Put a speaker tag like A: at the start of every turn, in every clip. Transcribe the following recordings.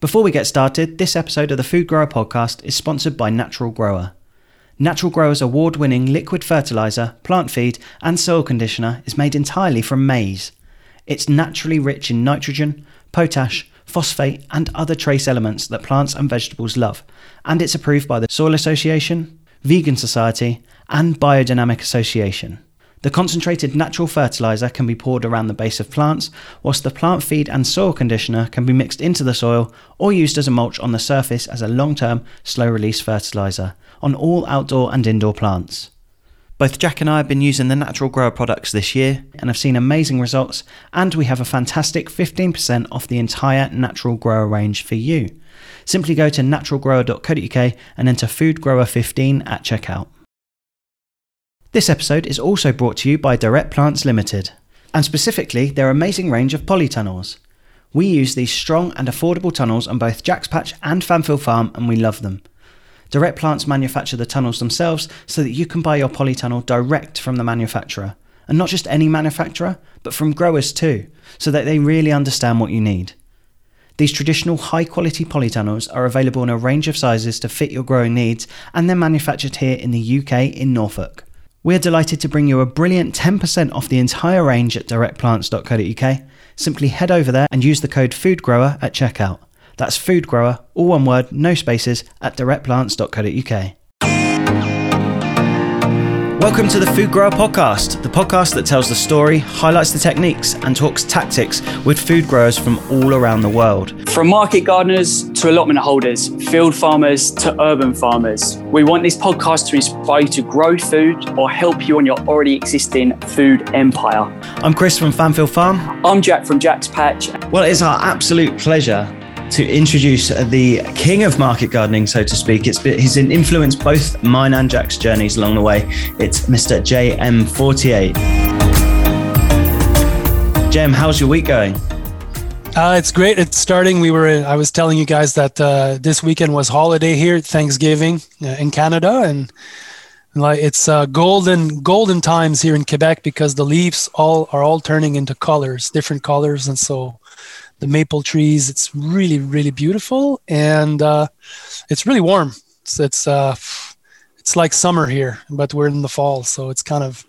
A: Before we get started, this episode of the Food Grower podcast is sponsored by Natural Grower. Natural Grower's award winning liquid fertiliser, plant feed, and soil conditioner is made entirely from maize. It's naturally rich in nitrogen, potash, phosphate, and other trace elements that plants and vegetables love, and it's approved by the Soil Association, Vegan Society, and Biodynamic Association. The concentrated natural fertiliser can be poured around the base of plants, whilst the plant feed and soil conditioner can be mixed into the soil or used as a mulch on the surface as a long term, slow release fertiliser on all outdoor and indoor plants. Both Jack and I have been using the Natural Grower products this year and have seen amazing results, and we have a fantastic 15% off the entire Natural Grower range for you. Simply go to naturalgrower.co.uk and enter FoodGrower15 at checkout. This episode is also brought to you by Direct Plants Limited, and specifically their amazing range of polytunnels. We use these strong and affordable tunnels on both Jack's Patch and Fanfield Farm, and we love them. Direct Plants manufacture the tunnels themselves so that you can buy your polytunnel direct from the manufacturer. And not just any manufacturer, but from growers too, so that they really understand what you need. These traditional high quality polytunnels are available in a range of sizes to fit your growing needs, and they're manufactured here in the UK in Norfolk. We're delighted to bring you a brilliant 10% off the entire range at directplants.co.uk. Simply head over there and use the code FOODGROWER at checkout. That's FOODGROWER, all one word, no spaces, at directplants.co.uk. Welcome to the Food Grower Podcast, the podcast that tells the story, highlights the techniques, and talks tactics with food growers from all around the world.
B: From market gardeners to allotment holders, field farmers to urban farmers, we want this podcast to inspire you to grow food or help you on your already existing food empire.
A: I'm Chris from Fanfield Farm.
B: I'm Jack from Jack's Patch.
A: Well, it's our absolute pleasure to introduce the king of market gardening, so to speak. It's he's influenced both mine and Jack's journeys along the way. It's Mr. JM Fortier. JM, how's your week going?
C: Uh, it's great. It's starting. We were. I was telling you guys that uh, this weekend was holiday here, Thanksgiving uh, in Canada, and like it's uh, golden golden times here in Quebec because the leaves all are all turning into colors, different colors, and so the maple trees. It's really, really beautiful, and uh, it's really warm. It's it's, uh, it's like summer here, but we're in the fall, so it's kind of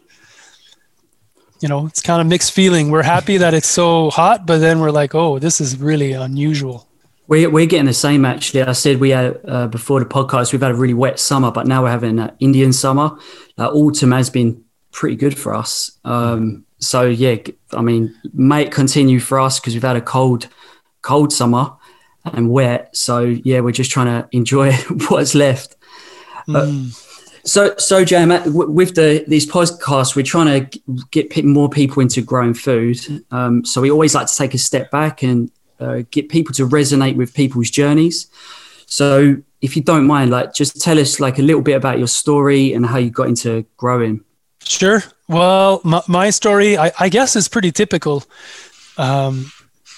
C: you know it's kind of mixed feeling. We're happy that it's so hot, but then we're like, oh, this is really unusual.
D: We're, we're getting the same actually. I said we had uh, before the podcast, we've had a really wet summer, but now we're having an Indian summer. Uh, autumn has been pretty good for us. Um, so yeah, I mean, may it continue for us because we've had a cold, cold summer and wet. So yeah, we're just trying to enjoy what's left. Mm. Uh, so so JM, with the these podcasts, we're trying to get more people into growing food. Um, so we always like to take a step back and uh, get people to resonate with people's journeys. So if you don't mind, like just tell us like a little bit about your story and how you got into growing.
C: Sure. Well, my, my story, I, I, guess, is pretty typical. Um,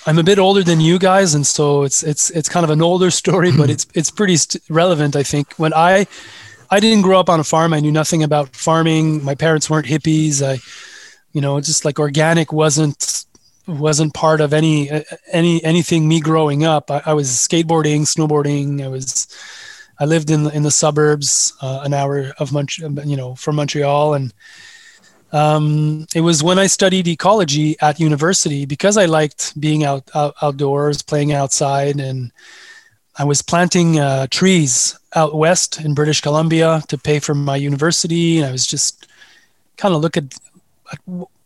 C: I'm a bit older than you guys, and so it's it's it's kind of an older story, but it's it's pretty st- relevant, I think. When I I didn't grow up on a farm, I knew nothing about farming. My parents weren't hippies. I, you know, just like organic wasn't wasn't part of any any anything me growing up. I, I was skateboarding, snowboarding. I was I lived in the, in the suburbs, uh, an hour of Mont- you know from Montreal, and um, it was when I studied ecology at university because I liked being out, out outdoors, playing outside, and I was planting uh, trees out west in British Columbia to pay for my university. And I was just kind of look at,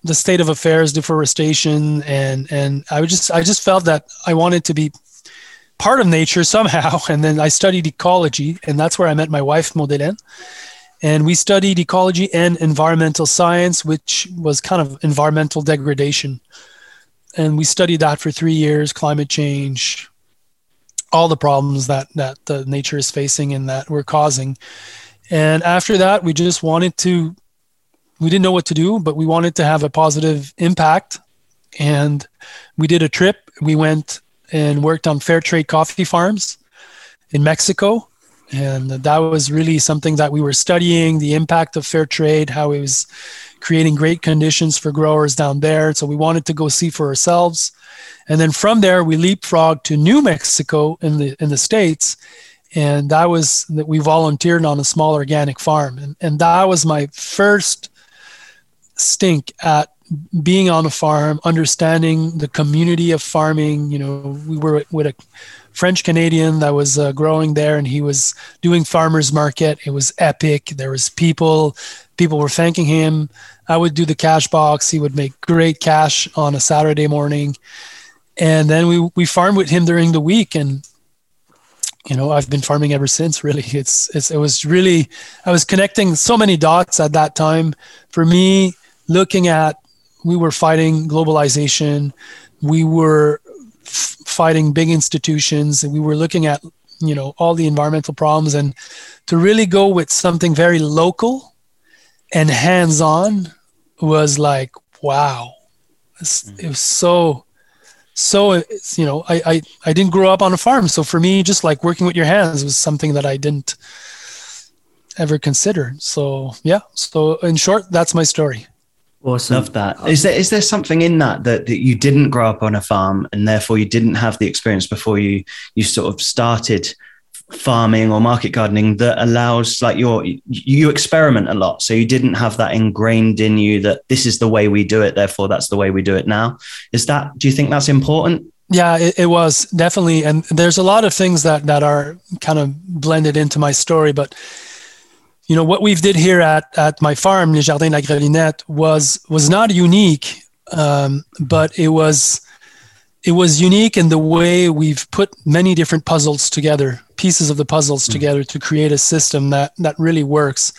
C: the state of affairs, deforestation, and and I just I just felt that I wanted to be part of nature somehow. And then I studied ecology, and that's where I met my wife, Maude-Hélène. And we studied ecology and environmental science, which was kind of environmental degradation. And we studied that for three years climate change, all the problems that, that nature is facing and that we're causing. And after that, we just wanted to, we didn't know what to do, but we wanted to have a positive impact. And we did a trip. We went and worked on fair trade coffee farms in Mexico. And that was really something that we were studying the impact of fair trade, how it was creating great conditions for growers down there. So we wanted to go see for ourselves. And then from there, we leapfrogged to New Mexico in the in the states, and that was that we volunteered on a small organic farm, and and that was my first stink at being on a farm, understanding the community of farming. You know, we were with a French Canadian that was uh, growing there, and he was doing farmers market. It was epic. There was people, people were thanking him. I would do the cash box. He would make great cash on a Saturday morning, and then we we farmed with him during the week, and you know I've been farming ever since. Really, it's, it's it was really I was connecting so many dots at that time. For me, looking at we were fighting globalization, we were f- fighting big institutions, and we were looking at you know all the environmental problems, and to really go with something very local and hands-on was like wow, mm-hmm. it was so so you know I, I i didn't grow up on a farm so for me just like working with your hands was something that i didn't ever consider. So yeah. So in short that's my story
A: awesome. Love that. Is there is there something in that, that that you didn't grow up on a farm and therefore you didn't have the experience before you you sort of started farming or market gardening that allows like your you experiment a lot. So you didn't have that ingrained in you that this is the way we do it therefore that's the way we do it now. Is that do you think that's important?
C: Yeah it, it was definitely. And there's a lot of things that that are kind of blended into my story but you know what we've did here at at my farm Les Jardins de la Grelinette was was not unique um, but it was it was unique in the way we've put many different puzzles together, pieces of the puzzles mm-hmm. together to create a system that that really works.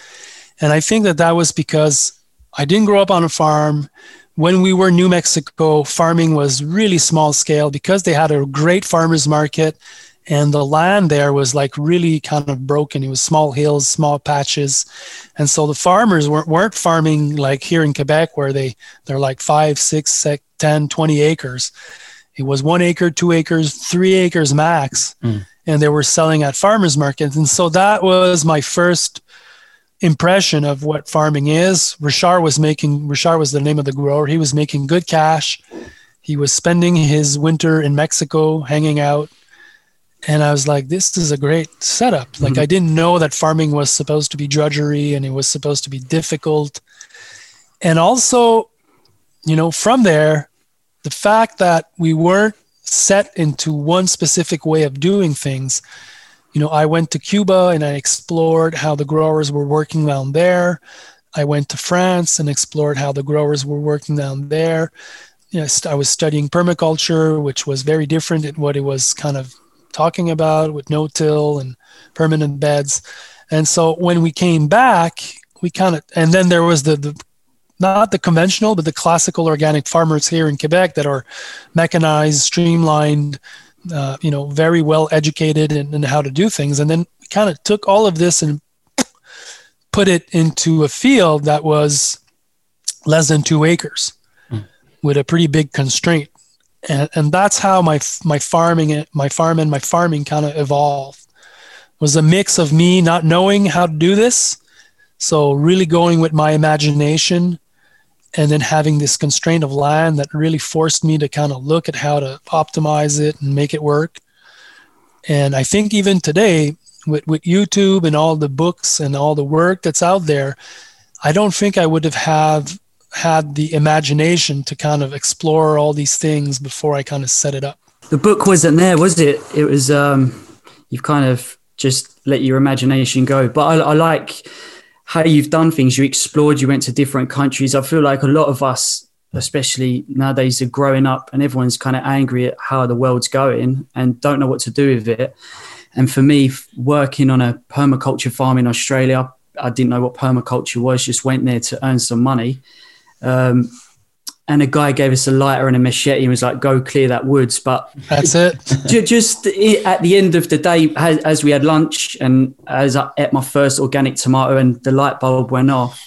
C: And I think that that was because I didn't grow up on a farm. When we were New Mexico, farming was really small scale because they had a great farmers market and the land there was like really kind of broken. It was small hills, small patches, and so the farmers weren't, weren't farming like here in Quebec where they they're like five, six, 10, 20 acres. It was one acre, two acres, three acres max. Mm. And they were selling at farmers markets. And so that was my first impression of what farming is. Richard was making, Richard was the name of the grower. He was making good cash. He was spending his winter in Mexico hanging out. And I was like, this is a great setup. Like, mm-hmm. I didn't know that farming was supposed to be drudgery and it was supposed to be difficult. And also, you know, from there, the fact that we weren't set into one specific way of doing things. You know, I went to Cuba and I explored how the growers were working down there. I went to France and explored how the growers were working down there. Yes, I was studying permaculture, which was very different in what it was kind of talking about with no-till and permanent beds. And so when we came back, we kind of, and then there was the, the not the conventional, but the classical organic farmers here in Quebec that are mechanized, streamlined, uh, you know, very well educated in, in how to do things. And then we kind of took all of this and put it into a field that was less than two acres mm. with a pretty big constraint. And, and that's how my my farming my farm and my farming kind of evolved was a mix of me not knowing how to do this so really going with my imagination and then having this constraint of land that really forced me to kind of look at how to optimize it and make it work. And I think even today, with, with YouTube and all the books and all the work that's out there, I don't think I would have have had the imagination to kind of explore all these things before I kind of set it up.
D: The book wasn't there, was it? It was um, you've kind of just let your imagination go. But I, I like how you've done things. You explored, you went to different countries. I feel like a lot of us, especially nowadays, are growing up and everyone's kind of angry at how the world's going and don't know what to do with it. And for me, working on a permaculture farm in Australia, I didn't know what permaculture was, just went there to earn some money. Um, and a guy gave us a lighter and a machete and was like, "Go clear that woods." But
C: that's it.
D: just at the end of the day, as we had lunch and as I ate my first organic tomato and the light bulb went off,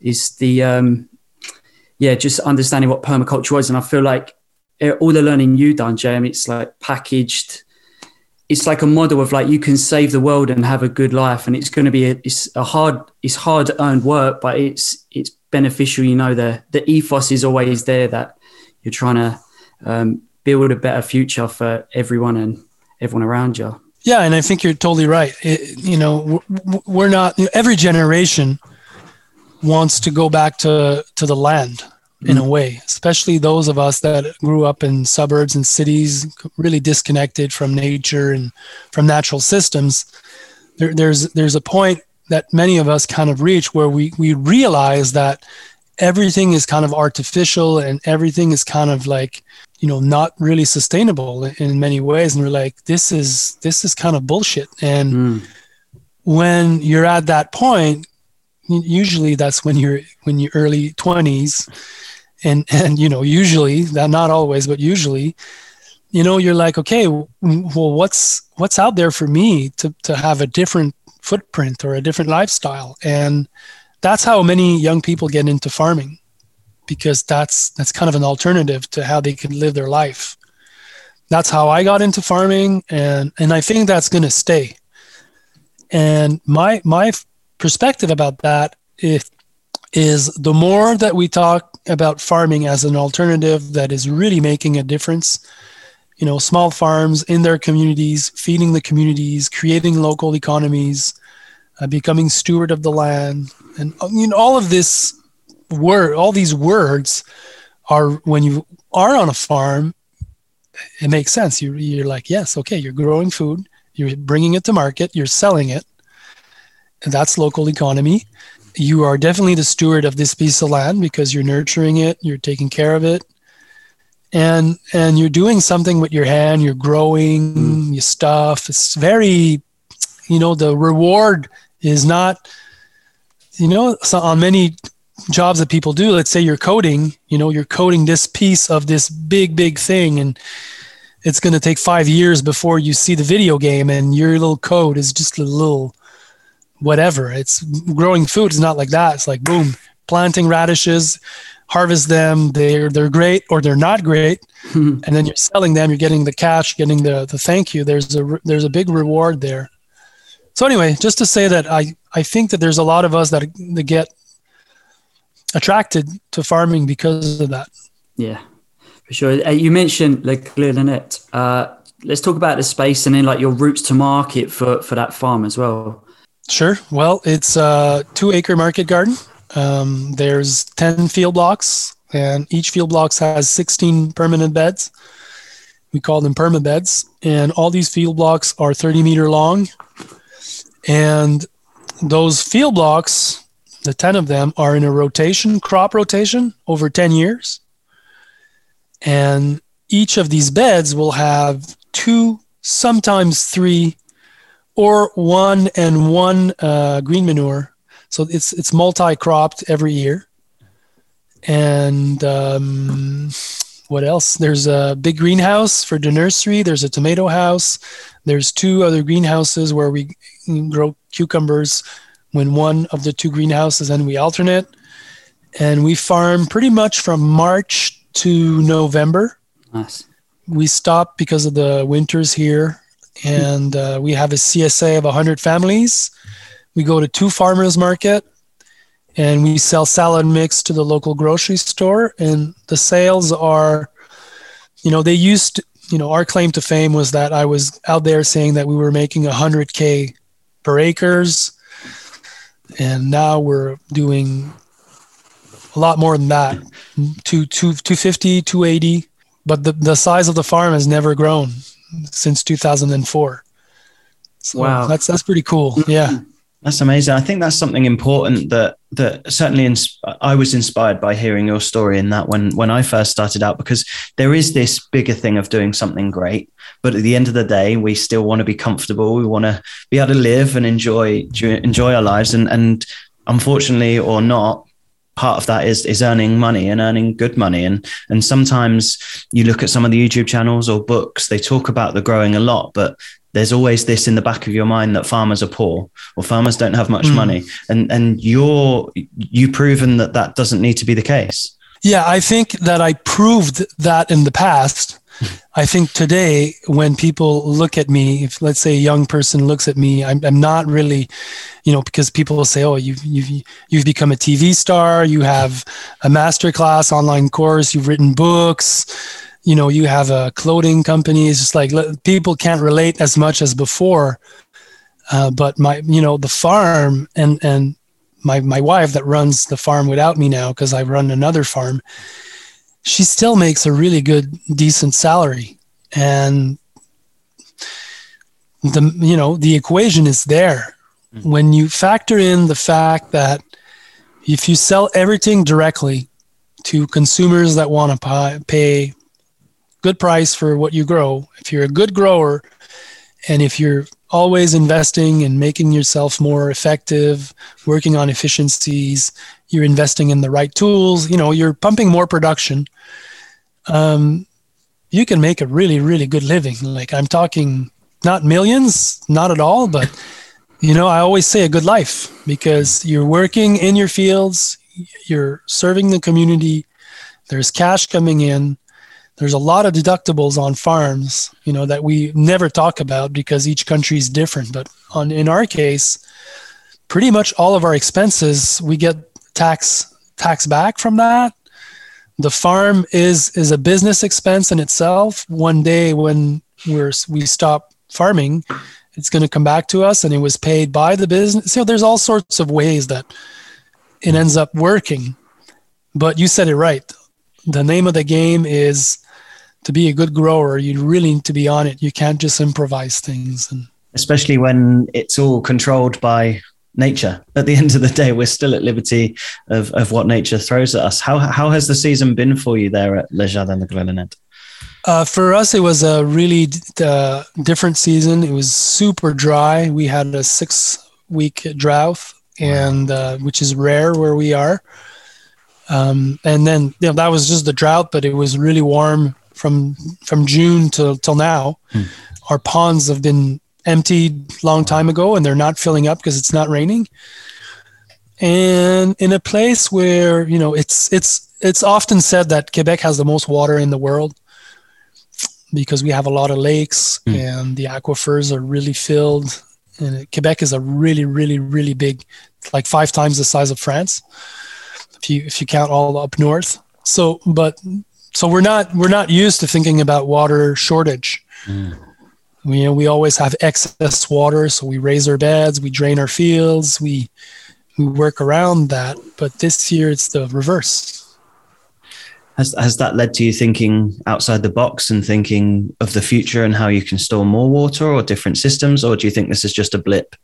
D: is the um, yeah, just understanding what permaculture was, and I feel like all the learning you done, JM, it's like packaged it's like a model of like you can save the world and have a good life, and it's going to be a, it's a hard it's hard earned work, but it's it's beneficial. You know, the the ethos is always there that you're trying to um, build a better future for everyone and everyone around you.
C: Yeah, and I think you're totally right. It, you know, we're not every generation wants to go back to to the land in a way, especially those of us that grew up in suburbs and cities, really disconnected from nature and from natural systems. There, there's there's a point that many of us kind of reach where we we realize that everything is kind of artificial and everything is kind of like you know not really sustainable in many ways. And we're like this is this is kind of bullshit. And mm. when you're at that point usually that's when you're when you're early 20s and and you know usually that not always but usually you know you're like okay well what's what's out there for me to to have a different footprint or a different lifestyle. And that's how many young people get into farming because that's that's kind of an alternative to how they can live their life. That's how i got into farming and and i think that's going to stay. And my my perspective about that is, is the more that we talk about farming as an alternative that is really making a difference you know small farms in their communities feeding the communities creating local economies uh, becoming steward of the land. And uh, you know all of this word all these words are when you are on a farm it makes sense. You, you're like yes okay you're growing food you're bringing it to market you're selling it and that's local economy. You are definitely the steward of this piece of land because you're nurturing it, you're taking care of it, and and you're doing something with your hand. You're growing mm. your stuff. It's very, you know, the reward is not, you know, so on many jobs that people do. Let's say you're coding. You know, you're coding this piece of this big big thing and. It's going to take five years before you see the video game, and your little code is just a little whatever. It's growing food is not like that. It's like boom, planting radishes, harvest them. They're they're great or they're not great, and then you're selling them. You're getting the cash, getting the the thank you. There's a there's a big reward there. So anyway, just to say that I I think that there's a lot of us that that get attracted to farming because of that.
D: Yeah, for sure. Uh, you mentioned like Lynette. Uh, let's talk about the space and then like your routes to market for for that farm as well.
C: Sure. Well, it's a two acre market garden. Um, there's 10 field blocks, and each field blocks has 16 permanent beds. We call them perma beds. And all these field blocks are 30 meter long. And those field blocks, the 10 of them, are in a rotation, crop rotation over 10 years. And each of these beds will have two, sometimes three or one and one uh, green manure. So it's it's multi-cropped every year. And um, what else? There's a big greenhouse for the nursery. There's a tomato house. There's two other greenhouses where we grow cucumbers when one of the two greenhouses and we alternate. And we farm pretty much from March to November.
D: Nice.
C: We stop because of the winters here and uh, we have a CSA of 100 families. We go to two farmers market and we sell salad mix to the local grocery store and the sales are you know they used to, you know our claim to fame was that I was out there saying that we were making 100k per acres and now we're doing a lot more than that to 250 280 but the, the size of the farm has never grown since 2004. So wow, that's that's pretty cool. Yeah.
A: That's amazing. I think that's something important that that certainly ins- I was inspired by hearing your story in that when when I first started out because there is this bigger thing of doing something great, but at the end of the day, we still want to be comfortable. We want to be able to live and enjoy enjoy our lives, and and unfortunately or not, part of that is is earning money and earning good money and and sometimes you look at some of the youtube channels or books they talk about the growing a lot but there's always this in the back of your mind that farmers are poor or farmers don't have much mm. money. And and you're you've proven that that doesn't need to be the case.
C: Yeah i think that i proved that in the past. I think today, when people look at me, if let's say a young person looks at me, I'm, I'm not really, you know, because people will say, "Oh, you've you've you've become a TV star, you have a master class online course, you've written books, you know, you have a clothing company." It's just like people can't relate as much as before. Uh, but my, you know, the farm and and my my wife that runs the farm without me now because I run another farm she still makes a really good, decent salary. And the you know the equation is there mm-hmm. when you factor in the fact that if you sell everything directly to consumers that want to pay good price for what you grow. If you're a good grower and if you're always investing and making yourself more effective working on efficiencies you're investing in the right tools you know you're pumping more production um, you can make a really really good living. Like i'm talking not millions not at all but you know i always say a good life because you're working in your fields you're serving the community there's cash coming in there's a lot of deductibles on farms you know that we never talk about because each country is different but on in our case pretty much all of our expenses we get tax tax back from that. The farm is is a business expense in itself. One day when we're we stop farming, it's going to come back to us, and it was paid by the business. So there's all sorts of ways that it ends up working. But you said it right. The name of the game is to be a good grower. You really need to be on it. You can't just improvise things and
A: especially when it's all controlled by nature. At the end of the day, we're still at liberty of, of what nature throws at us. How, how has the season been for you there at Le Jardin de Grenouillette?
C: Uh, for us, it was a really uh, different season. It was super dry. We had a six week drought, and uh, which is rare where we are. Um, and then you know, that was just the drought, but it was really warm from from June till till now. Hmm. Our ponds have been emptied long time ago and they're not filling up because it's not raining and in a place where you know it's it's it's often said that quebec has the most water in the world because we have a lot of lakes mm. and the aquifers are really filled and quebec is a really really really big like five times the size of france if you if you count all up north so but so we're not we're not used to thinking about water shortage mm. We, you know, we always have excess water, so we raise our beds, we drain our fields, we we work around that. But this year it's the reverse.
A: Has has that led to you thinking outside the box and thinking of the future and how you can store more water or different systems, or do you think this is just a blip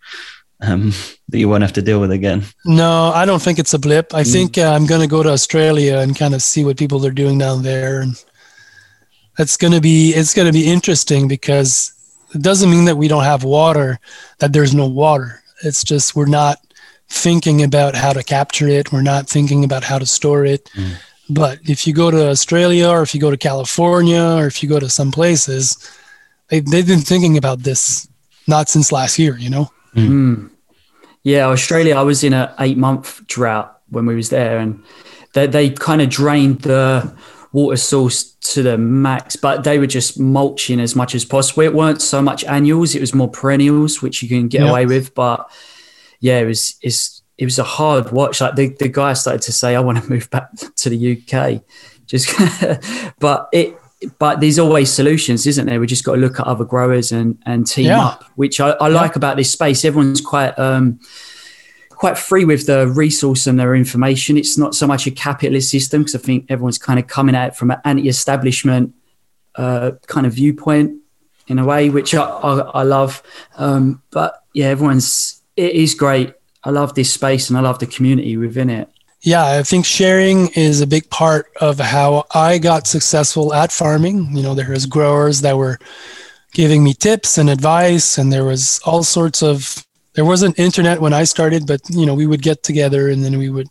A: um, that you won't have to deal with again?
C: No, I don't think it's a blip. I mm. think uh, I'm going to go to Australia and kind of see what people are doing down there, and it's going to be it's going to be interesting because it doesn't mean that we don't have water, that there's no water. It's just we're not thinking about how to capture it. We're not thinking about how to store it. Mm. But if you go to Australia or if you go to California or if you go to some places, they, they've been thinking about this not since last year, you know?
D: Mm. Mm. Yeah, Australia, I was in a eight month drought when we was there and they, they kind of drained the water source to the max, but they were just mulching as much as possible. It weren't so much annuals; it was more perennials, which you can get away with. But yeah, it was it's it was a hard watch. Like the, the guy started to say, "I want to move back to the UK," just but it. But there's always solutions, isn't there? We just got to look at other growers and and team yeah. up, which I, I yeah. like about this space. Everyone's quite um, quite free with the resource and their information. It's not so much a capitalist system because I think everyone's kind of coming out from an anti-establishment uh, kind of viewpoint in a way, which I, I, I love. Um, but yeah, everyone's it is great. I love this space and I love the community within it.
C: Yeah, I think sharing is a big part of how I got successful at farming. You know, there was growers that were giving me tips and advice, and there was all sorts of there wasn't internet when I started, but you know we would get together and then we would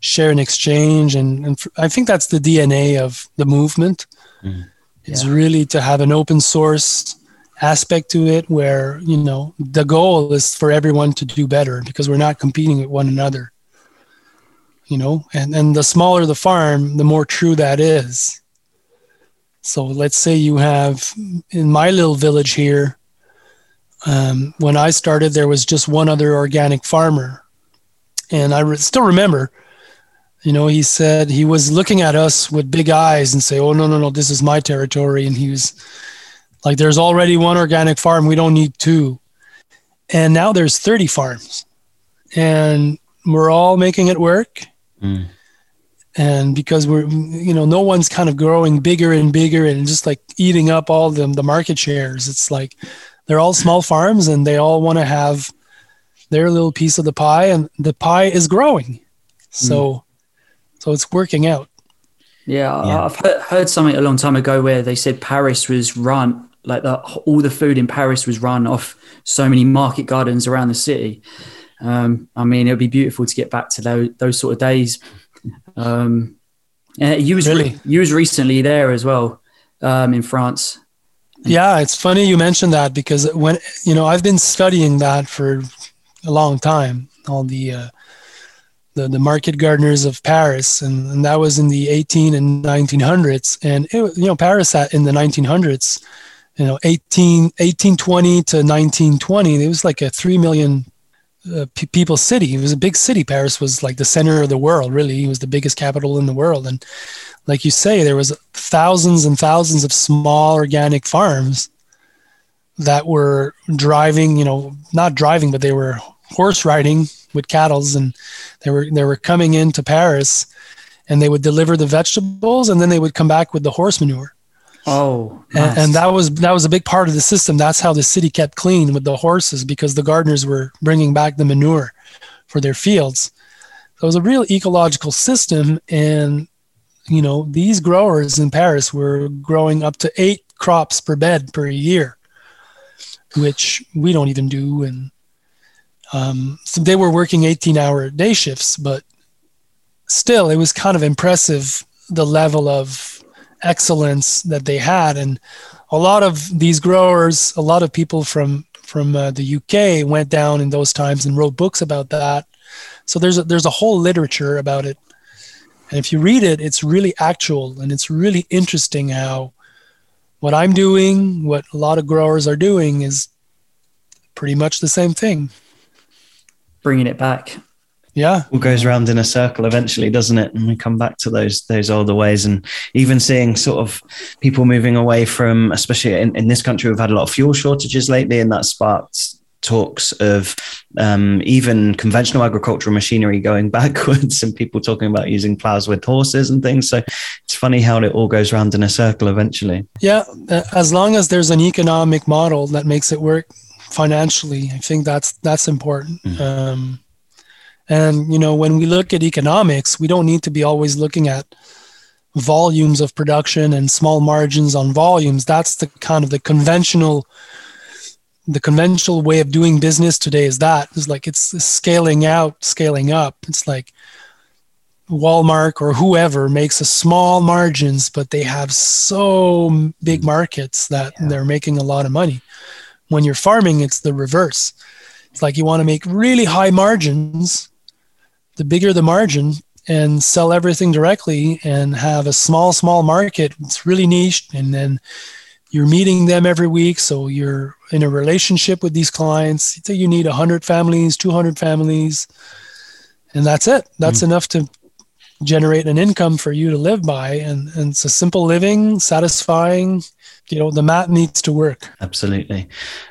C: share and exchange, and, and I think that's the DNA of the movement. Mm. It's really to have an open source aspect to it, where you know the goal is for everyone to do better because we're not competing with one another. You know, and and the smaller the farm, the more true that is. So let's say you have in my little village here, um, when I started, there was just one other organic farmer. And I re- still remember, you know, he said he was looking at us with big eyes and say, Oh, no, no, no, this is my territory. And he was like, There's already one organic farm. We don't need two. And now there's 30 farms. And we're all making it work.
A: Mm.
C: And because we're, you know, no one's kind of growing bigger and bigger and just like eating up all the, the market shares. It's like they're all small farms and they all want to have their little piece of the pie and the pie is growing. So, mm. so it's working out.
D: Yeah, yeah. I've heard, heard, something a long time ago where they said Paris was run like the, all the food in Paris was run off so many market gardens around the city. Um, I mean, it would be beautiful to get back to those, those sort of days. Um, you was really? re- you was recently there as well um, in France.
C: Yeah, it's funny you mentioned that because when you know I've been studying that for a long time, all the uh, the, the market gardeners of Paris, and, and that was in the 18 and 1900s. And it, you know, Paris at, in the 1900s, you know, 18 1820 to 1920, it was like a three million uh, p- people city. It was a big city. Paris was like the center of the world. Really, it was the biggest capital in the world. And like you say, there was thousands and thousands of small organic farms that were driving. You know, not driving, but they were horse riding with cattle, and they were they were coming into Paris, and they would deliver the vegetables, and then they would come back with the horse manure.
D: Oh,
C: nice. and, and, that was that was a big part of the system. That's how the city kept clean with the horses because the gardeners were bringing back the manure for their fields. So it was a real ecological system, and you know these growers in Paris were growing up to eight crops per bed per year, which we don't even do. And um, so they were working 18-hour day shifts, but still, it was kind of impressive the level of excellence that they had. And a lot of these growers a lot of people from from uh, the UK went down in those times and wrote books about that. So there's a, there's a whole literature about it. And if you read it it's really actual and it's really interesting how what I'm doing what a lot of growers are doing is pretty much the same thing.
D: Bringing it back
C: yeah.
A: All goes around in a circle eventually doesn't it? And we come back to those those older ways. And even seeing sort of people moving away from especially in, in this country we've had a lot of fuel shortages lately and that sparked talks of um, even conventional agricultural machinery going backwards and people talking about using plows with horses and things. So it's funny how it all goes around in a circle eventually.
C: Yeah as long as there's an economic model that makes it work financially i think that's that's important. Mm-hmm. um, and you know, when we look at economics, we don't need to be always looking at volumes of production and small margins on volumes. That's the kind of the conventional the conventional way of doing business today is that is like it's scaling out, scaling up. It's like Walmart or whoever makes a small margins, but they have so big markets that yeah. they're making a lot of money. When you're farming, it's the reverse. It's like you want to make really high margins, the bigger the margin and sell everything directly and have a small small market it's really niche. And then you're meeting them every week. So you're in a relationship with these clients. So you need 100 families 200 families and that's it. That's mm. enough to generate an income for you to live by. And, and it's a simple living satisfying you know the mat needs to work.
A: Absolutely.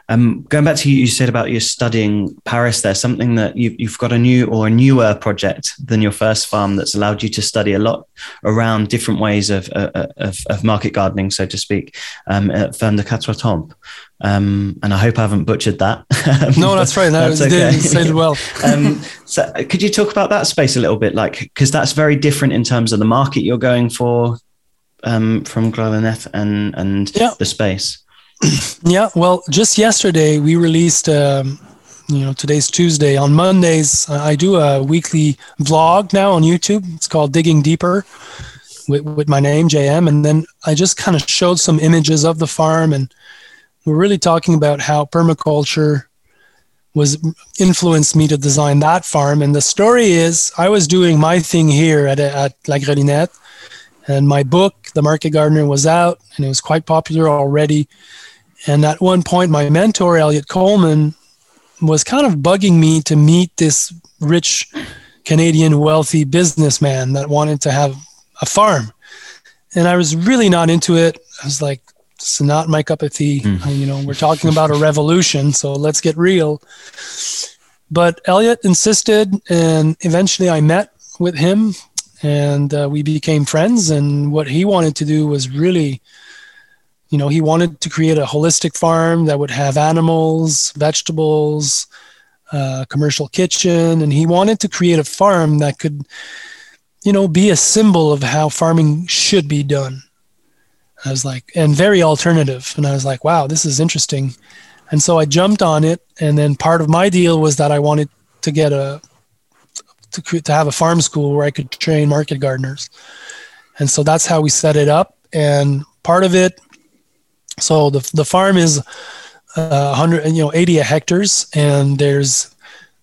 A: Um, going back to you, you said about you studying paris there's something that you've, you've got a new or a newer project than your first farm that's allowed you to study a lot around different ways of, uh, uh of, of market gardening so to speak um, at Ferme de Quatre Temps um, and I hope I haven't butchered that.
C: no, that's right. No, that's okay. you said well. um,
A: so, could you talk about that space a little bit, like because that's very different in terms of the market you're going for um, from Grelinette and and yeah. the space?
C: yeah, well, just yesterday we released. Um, you know, today's Tuesday. On Mondays, uh, I do a weekly vlog now on YouTube. It's called Digging Deeper with, with my name, JM. And then I just kind of showed some images of the farm. And we're really talking about how permaculture was influenced me to design that farm. And the story is I was doing my thing here at, at La Grelinette and my book The Market Gardener was out and it was quite popular already. And at one point, my mentor, Eliot Coleman, was kind of bugging me to meet this rich Canadian wealthy businessman that wanted to have a farm. And I was really not into it. I was like, it's not my cup of tea. Mm. You know, we're talking about a revolution, so let's get real. But Eliot insisted, and eventually I met with him and uh, we became friends. And what he wanted to do was really, you know, he wanted to create a holistic farm that would have animals, vegetables, uh, commercial kitchen, and he wanted to create a farm that could, you know, be a symbol of how farming should be done. I was like, and very alternative. And I was like, wow, this is interesting. And so I jumped on it. And then part of my deal was that I wanted to get a to, to have a farm school where I could train market gardeners. And so that's how we set it up. And part of it, so the, the farm is uh, 100, you know, 80 hectares, and there's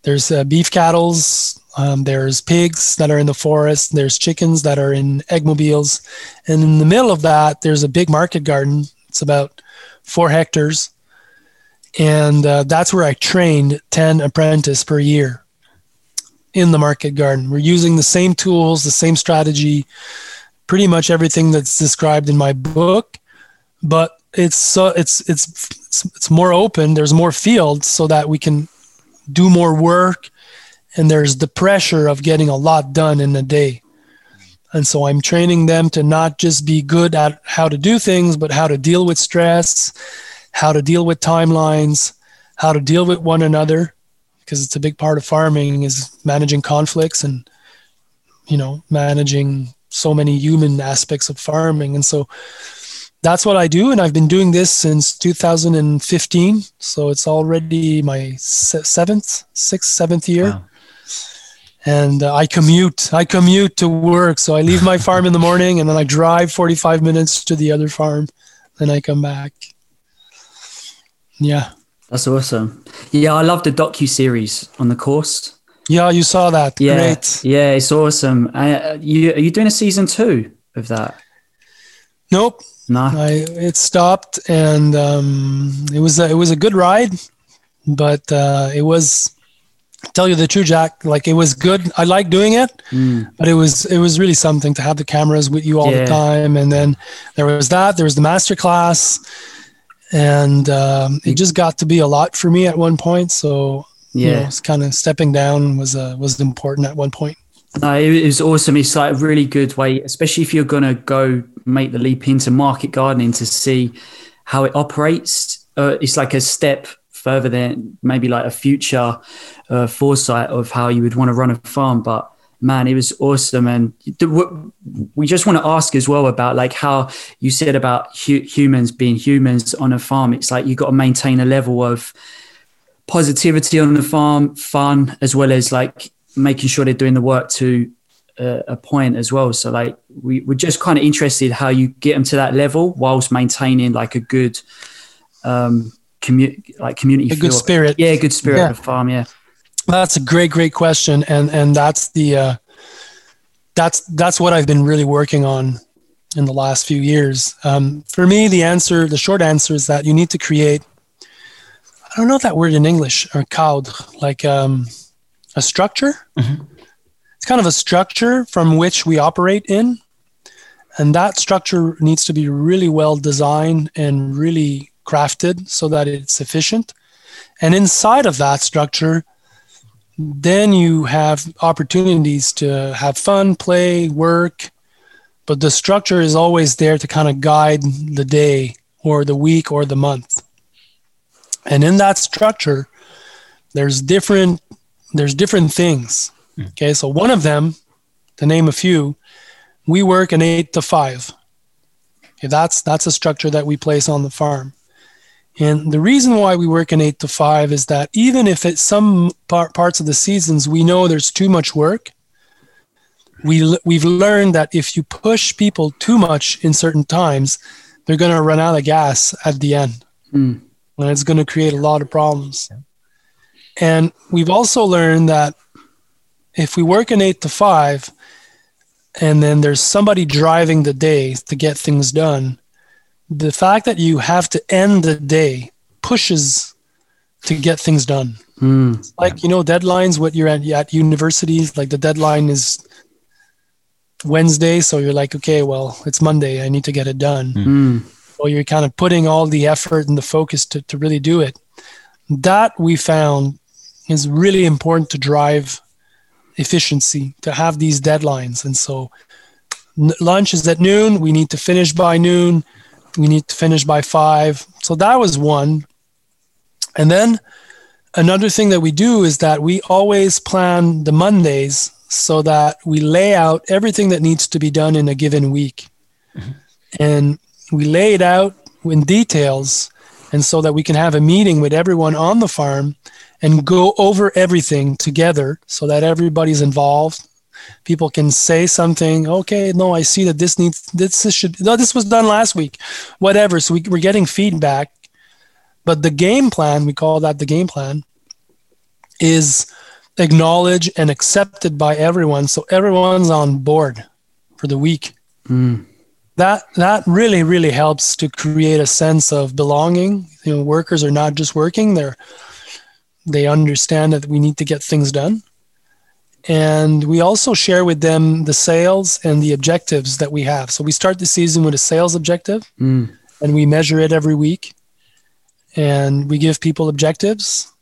C: there's uh, beef cattle's, um, there's pigs that are in the forest, there's chickens that are in eggmobiles, and in the middle of that, there's a big market garden. It's about four hectares, and uh, that's where I trained 10 apprentices per year in the market garden. We're using the same tools, the same strategy, pretty much everything that's described in my book, but it's so it's it's it's more open. There's more fields so that we can do more work, and there's the pressure of getting a lot done in a day. And so I'm training them to not just be good at how to do things, but how to deal with stress, how to deal with timelines, how to deal with one another, because it's a big part of farming is managing conflicts and you know managing so many human aspects of farming and so that's what i do and i've been doing this since 2015 so it's already my seventh sixth seventh year wow. And uh, i commute i commute to work so i leave my farm in the morning and then i drive 45 minutes to the other farm then i come back yeah
D: that's awesome. Yeah, I love the docu series on the course.
C: Yeah, you saw that.
D: Yeah,
C: Great.
D: Yeah, it's awesome. Uh, you are you doing a season two of that?
C: Nope.
D: No.
C: I, it stopped, and um, it was a, it was a good ride, but uh, it was tell you the truth, Jack. Like it was good. I like doing it, mm. but it was it was really something to have the cameras with you all yeah. the time. And then there was that. There was the master class and um, it just got to be a lot for me at one point. So yeah, you know, it's kind of stepping down was uh, was important at one point.
D: No, it was awesome. It's like a really good way, especially if you're gonna go make the leap into market gardening to see how it operates. Uh, it's like a step further than maybe like a future uh, foresight of how you would want to run a farm, but man, it was awesome. And we just want to ask as well about like how you said about hu- humans being humans on a farm. It's like you got to maintain a level of positivity on the farm, fun, as well as like making sure they're doing the work to uh, a point as well. So like we, we're just kind of interested how you get them to that level whilst maintaining like a good um community like community
C: a good spirit
D: yeah good spirit yeah. of the farm yeah
C: that's a great, great question, and and that's the uh, that's that's what I've been really working on in the last few years. Um, for me, the answer, the short answer, is that you need to create. I don't know that word in English or code, like um, a structure. Mm-hmm. It's kind of a structure from which we operate in, and that structure needs to be really well designed and really crafted so that it's efficient. And inside of that structure, then you have opportunities to have fun, play, work, but the structure is always there to kind of guide the day or the week or the month. And in that structure, there's different there's different things. Hmm. Okay, so one of them, to name a few, we work an eight to five. Okay, that's that's a structure that we place on the farm. And the reason why we work in eight to five is that even if at some par- parts of the seasons we know there's too much work, we we've learned that if you push people too much in certain times, they're going to run out of gas at the end, mm. and it's going to create a lot of problems. And we've also learned that if we work in eight to five, and then there's somebody driving the day to get things done, the fact that you have to end the day pushes to get things done.
D: Mm.
C: Like, you know, deadlines, what you're at, at universities, like the deadline is Wednesday. So you're like, okay, well, it's Monday. I need to get it done.
D: Mm.
C: So you're kind of putting all the effort and the focus to, to really do it. That we found is really important to drive efficiency, to have these deadlines. And so n- lunch is at noon. We need to finish by noon. We need to finish by five. So that was one. And then another thing that we do is that we always plan the Mondays so that we lay out everything that needs to be done in a given week. Mm-hmm. And we lay it out in details and so that we can have a meeting with everyone on the farm and go over everything together so that everybody's involved people can say something okay no i see that this needs this, this should no this was done last week whatever. So we, we're getting feedback. But the game plan we call that the game plan is acknowledged and accepted by everyone. So everyone's on board for the week.
D: Mm.
C: that that really really helps to create a sense of belonging. You know workers are not just working. They're they understand that we need to get things done and we also share with them the sales and the objectives that we have so we start the season with a sales objective
D: Mm.
C: and we measure it every week and we give people objectives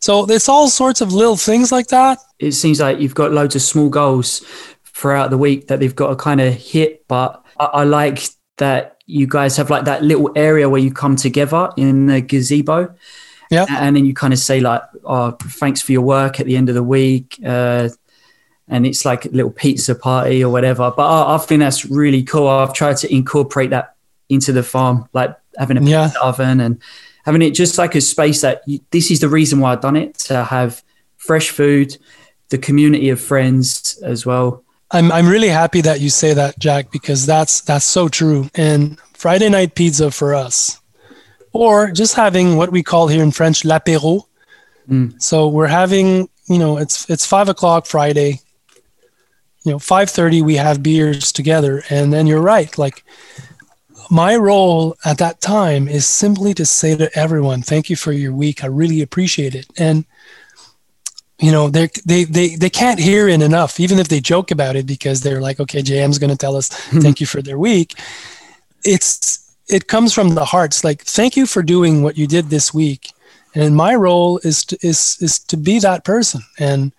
C: so it's all sorts of little things like that
D: It seems like you've got loads of small goals throughout the week that they've got to kind of hit. But I, I like that you guys have like that little area where you come together in the gazebo.
C: Yeah.
D: And then you kind of say like, "Oh, thanks for your work" at the end of the week, uh, and it's like a little pizza party or whatever. But I, I think that's really cool. I've tried to incorporate that into the farm, like having a
C: Yeah.
D: pizza oven and having it just like a space that you, this is the reason why I've done it to have fresh food, the community of friends as well.
C: I'm I'm really happy that you say that, Jack, because that's that's so true. And Friday night pizza for us, or just having what we call here in French l'apéro.
D: Mm.
C: So we're having, you know, it's it's five o'clock Friday. You know, five thirty we have beers together, and then you're right. Like my role at that time is simply to say to everyone, "Thank you for your week. I really appreciate it." And you know they they they they can't hear it enough even if they joke about it because they're like okay jm's going to tell us thank you for their week it's it comes from the hearts. Like thank you for doing what you did this week. And my role is to is is to be that person. And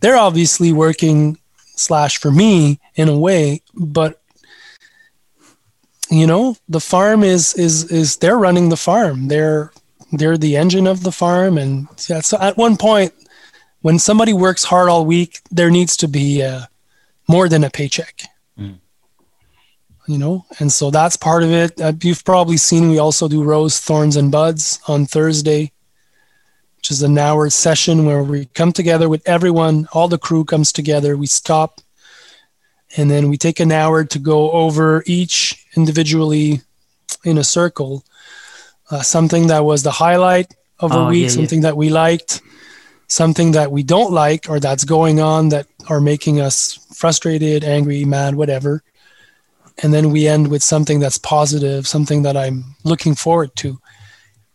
C: they're obviously working slash for me in a way but you know the farm is is is they're running the farm. They're they're the engine of the farm. And yeah, so at one point when somebody works hard all week, there needs to be uh, more than a paycheck. You know, and so that's part of it. Uh, you've probably seen we also do rose, thorns, and buds on Thursday, which is an hour session where we come together with everyone. All the crew comes together. We stop, and then we take an hour to go over each individually in a circle. Uh, something that was the highlight of a
D: Oh,
C: week,
D: yeah, yeah.
C: something that we liked, something that we don't like or that's going on that are making us frustrated, angry, mad, whatever. And then we end with something that's positive, something that I'm looking forward to.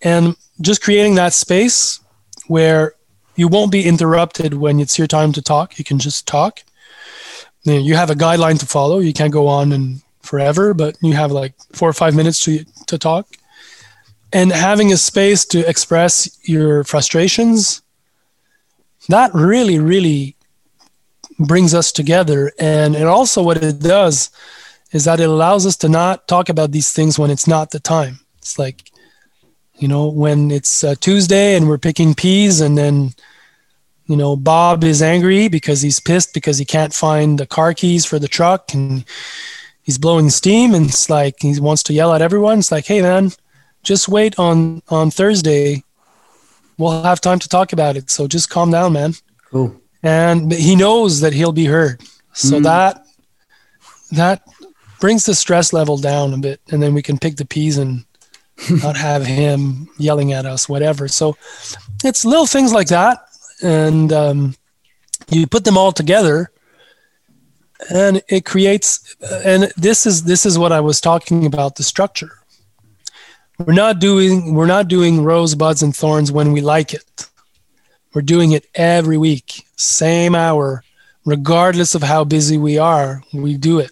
C: And just creating that space where you won't be interrupted when it's your time to talk. You can just talk. You, have a guideline to follow. You can't go on and forever, but you have like four or five minutes to, to talk. And having a space to express your frustrations, that really really brings us together and it also what it does is that it allows us to not talk about these things when it's not the time it's like you know when it's uh, tuesday and we're picking peas and then you know bob is angry because he's pissed because he can't find the car keys for the truck and he's blowing steam and it's like he wants to yell at everyone it's like hey man just wait on on thursday we'll have time to talk about it. So just calm down, man.
D: Cool.
C: And he knows that he'll be heard. So
D: Mm.
C: that that brings the stress level down a bit, and then we can pick the peas and not have him yelling at us, whatever. So it's little things like that, and um, you put them all together, and it creates and this is this is what i was talking about the structure. We're not doing we're not doing rosebuds and thorns when we like it. We're doing it every week same hour regardless of how busy we are we do it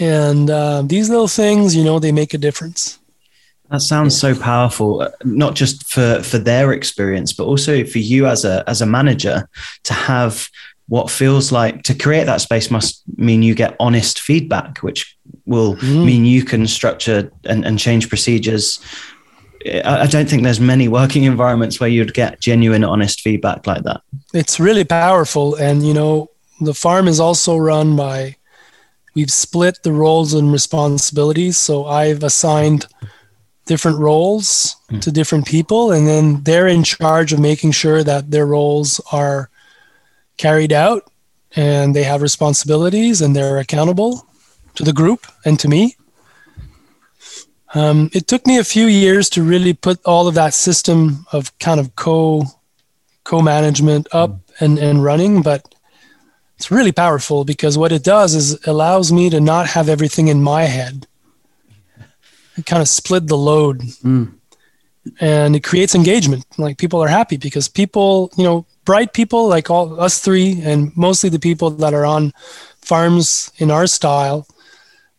C: and uh, these little things you know they make a difference
A: that sounds so powerful, uh, not just for for their experience, but also for you as a as a manager to have what feels like to create that space must mean you get honest feedback, which will mm. mean you can structure and, and change procedures. I, I don't think there's many working environments where you'd get genuine, honest feedback like that.
C: It's really powerful. And, you know, the farm is also run by, we've split the roles and responsibilities. So I've assigned different roles mm. to different people, and then they're in charge of making sure that their roles are carried out and they have responsibilities and they're accountable to the group and to me. Um, it took me a few years to really put all of that system of kind of co co management up and, and running, but it's really powerful because what it does is allows me to not have everything in my head. It kind of split the load. Mm. And it creates engagement. Like people are happy because people, you know, bright people like all us three, and mostly the people that are on farms in our style,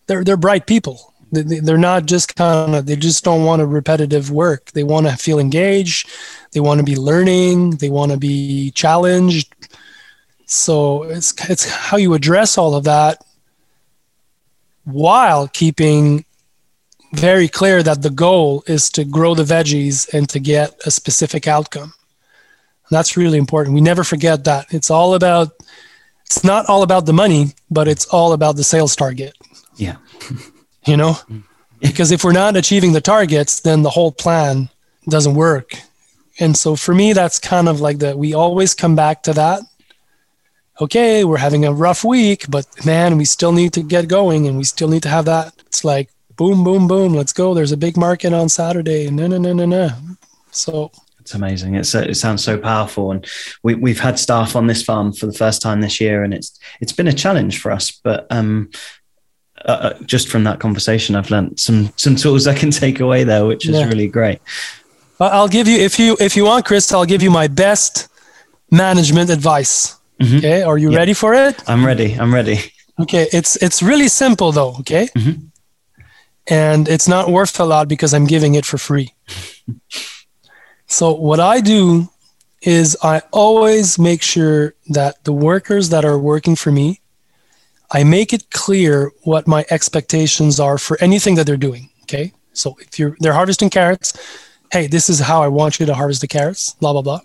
C: they're they're bright people. They, are not just kind of they just don't want a repetitive work. They want to feel engaged. They want to be learning. They want to be challenged. So it's it's how you address all of that while keeping very clear that the goal is to grow the veggies and to get a specific outcome. That's really important. We never forget that. It's all about, it's not all about the money, but it's all about the sales target.
A: Yeah.
C: you know, mm. because if we're not achieving the targets, then the whole plan doesn't work. And so for me, that's kind of like that. We always come back to that. Okay, we're having a rough week, but man, we still need to get going and we still need to have that. It's like boom, boom, boom, let's go. There's a big market on Saturday. No, no, no, no, no. So
A: it's amazing. It's it sounds so powerful, and we we've had staff on this farm for the first time this year, and it's it's been a challenge for us. But um, uh, uh just from that conversation, I've learned some some tools I can take away there, which is yeah. really great.
C: I'll give you if you if you want, Chris. I'll give you my best management advice. Mm-hmm. Okay, are you ready for it?
A: I'm ready. I'm ready.
C: Okay, it's it's really simple though. Okay, mm-hmm. and it's not worth a lot because I'm giving it for free. So what I do is I always make sure that the workers that are working for me, I make it clear what my expectations are for anything that they're doing. Okay. So if you're they're harvesting carrots, hey, this is how I want you to harvest the carrots, blah blah blah.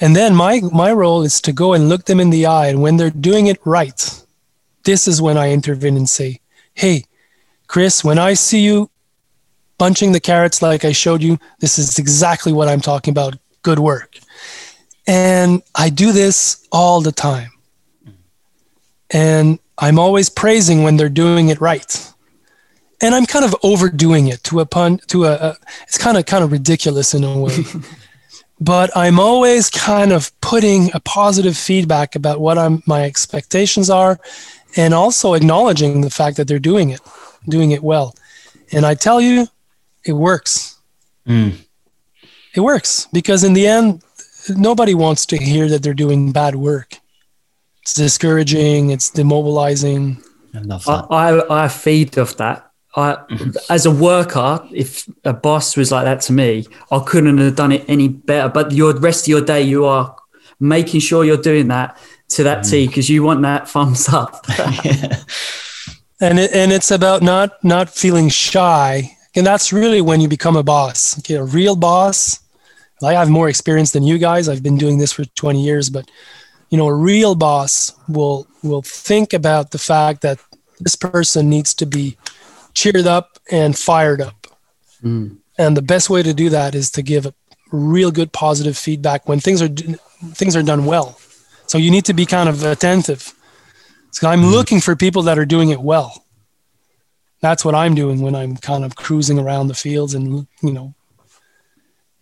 C: And then my my role is to go and look them in the eye and when they're doing it right, this is when I intervene and say, "Hey, Chris, when I see you bunching the carrots like I showed you. This is exactly what I'm talking about. Good work. And I do this all the time. And I'm always praising when they're doing it right. And I'm kind of overdoing it to a pun to a, a it's kind of kind of ridiculous in a way. but I'm always kind of putting a positive feedback about what I'm my expectations are and also acknowledging the fact that they're doing it, doing it well. And I tell you, it works. Mm. It works because in the end, nobody wants to hear that they're doing bad work. It's discouraging. It's demobilizing.
D: I love that. I, I, I feed off that. I, mm-hmm. as a worker, if a boss was like that to me, I couldn't have done it any better. But your rest of your day, you are making sure you're doing that to that mm. T because you want that thumbs up. yeah.
C: And it, and it's about not not feeling shy and that's really when you become a boss. Okay, a real boss. I have more experience than you guys. I've been doing this for 20 years, but you know, a real boss will will think about the fact that this person needs to be cheered up and fired up. Mm. And the best way to do that is to give real good positive feedback when things are things are done well. So you need to be kind of attentive. So I'm mm. looking for people that are doing it well that's what I'm doing when I'm kind of cruising around the fields and you know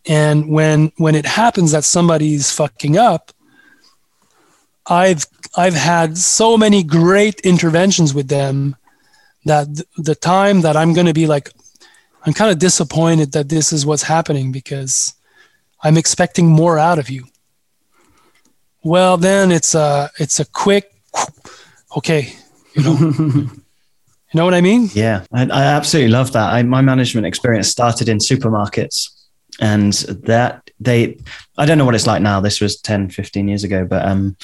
C: and when when it happens that somebody's fucking up I've I've had so many great interventions with them that th- the time that I'm going to be like, I'm kind of disappointed that this is what's happening because I'm expecting more out of you. Well, then it's a it's a quick, okay, you know, you know what I mean?
A: Yeah, I, I absolutely love that. I, my management experience started in supermarkets, and that they, I don't know what it's like now. This was 10, 15 years ago, but um,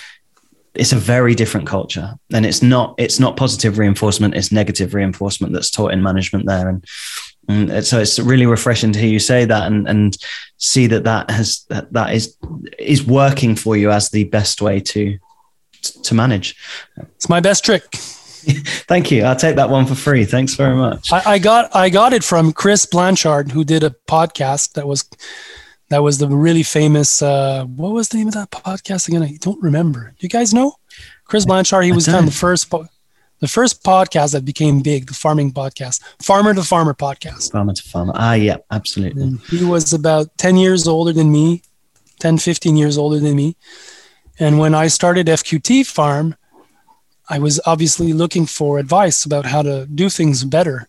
A: it's a very different culture. And it's not it's not positive reinforcement it's negative reinforcement that's taught in management there. And, and so it's really refreshing to hear you say that and and see that that has that, that is is working for you as the best way to to manage.
C: It's my best trick.
A: Thank you. I'll take that one for free. Thanks very much.
C: I, I got i got it from chris blanchard who did a podcast that was that was the really famous. Uh, what was the name of that podcast again? I don't remember. You guys know Chris Blanchard? He was kind of the first, the first podcast that became big, the farming podcast, Farmer to Farmer podcast.
A: Farmer to Farmer. Ah, yeah, absolutely.
C: And he was about ten years older than me, 10, 15 years older than me. And when I started FQT Farm, I was obviously looking for advice about how to do things better.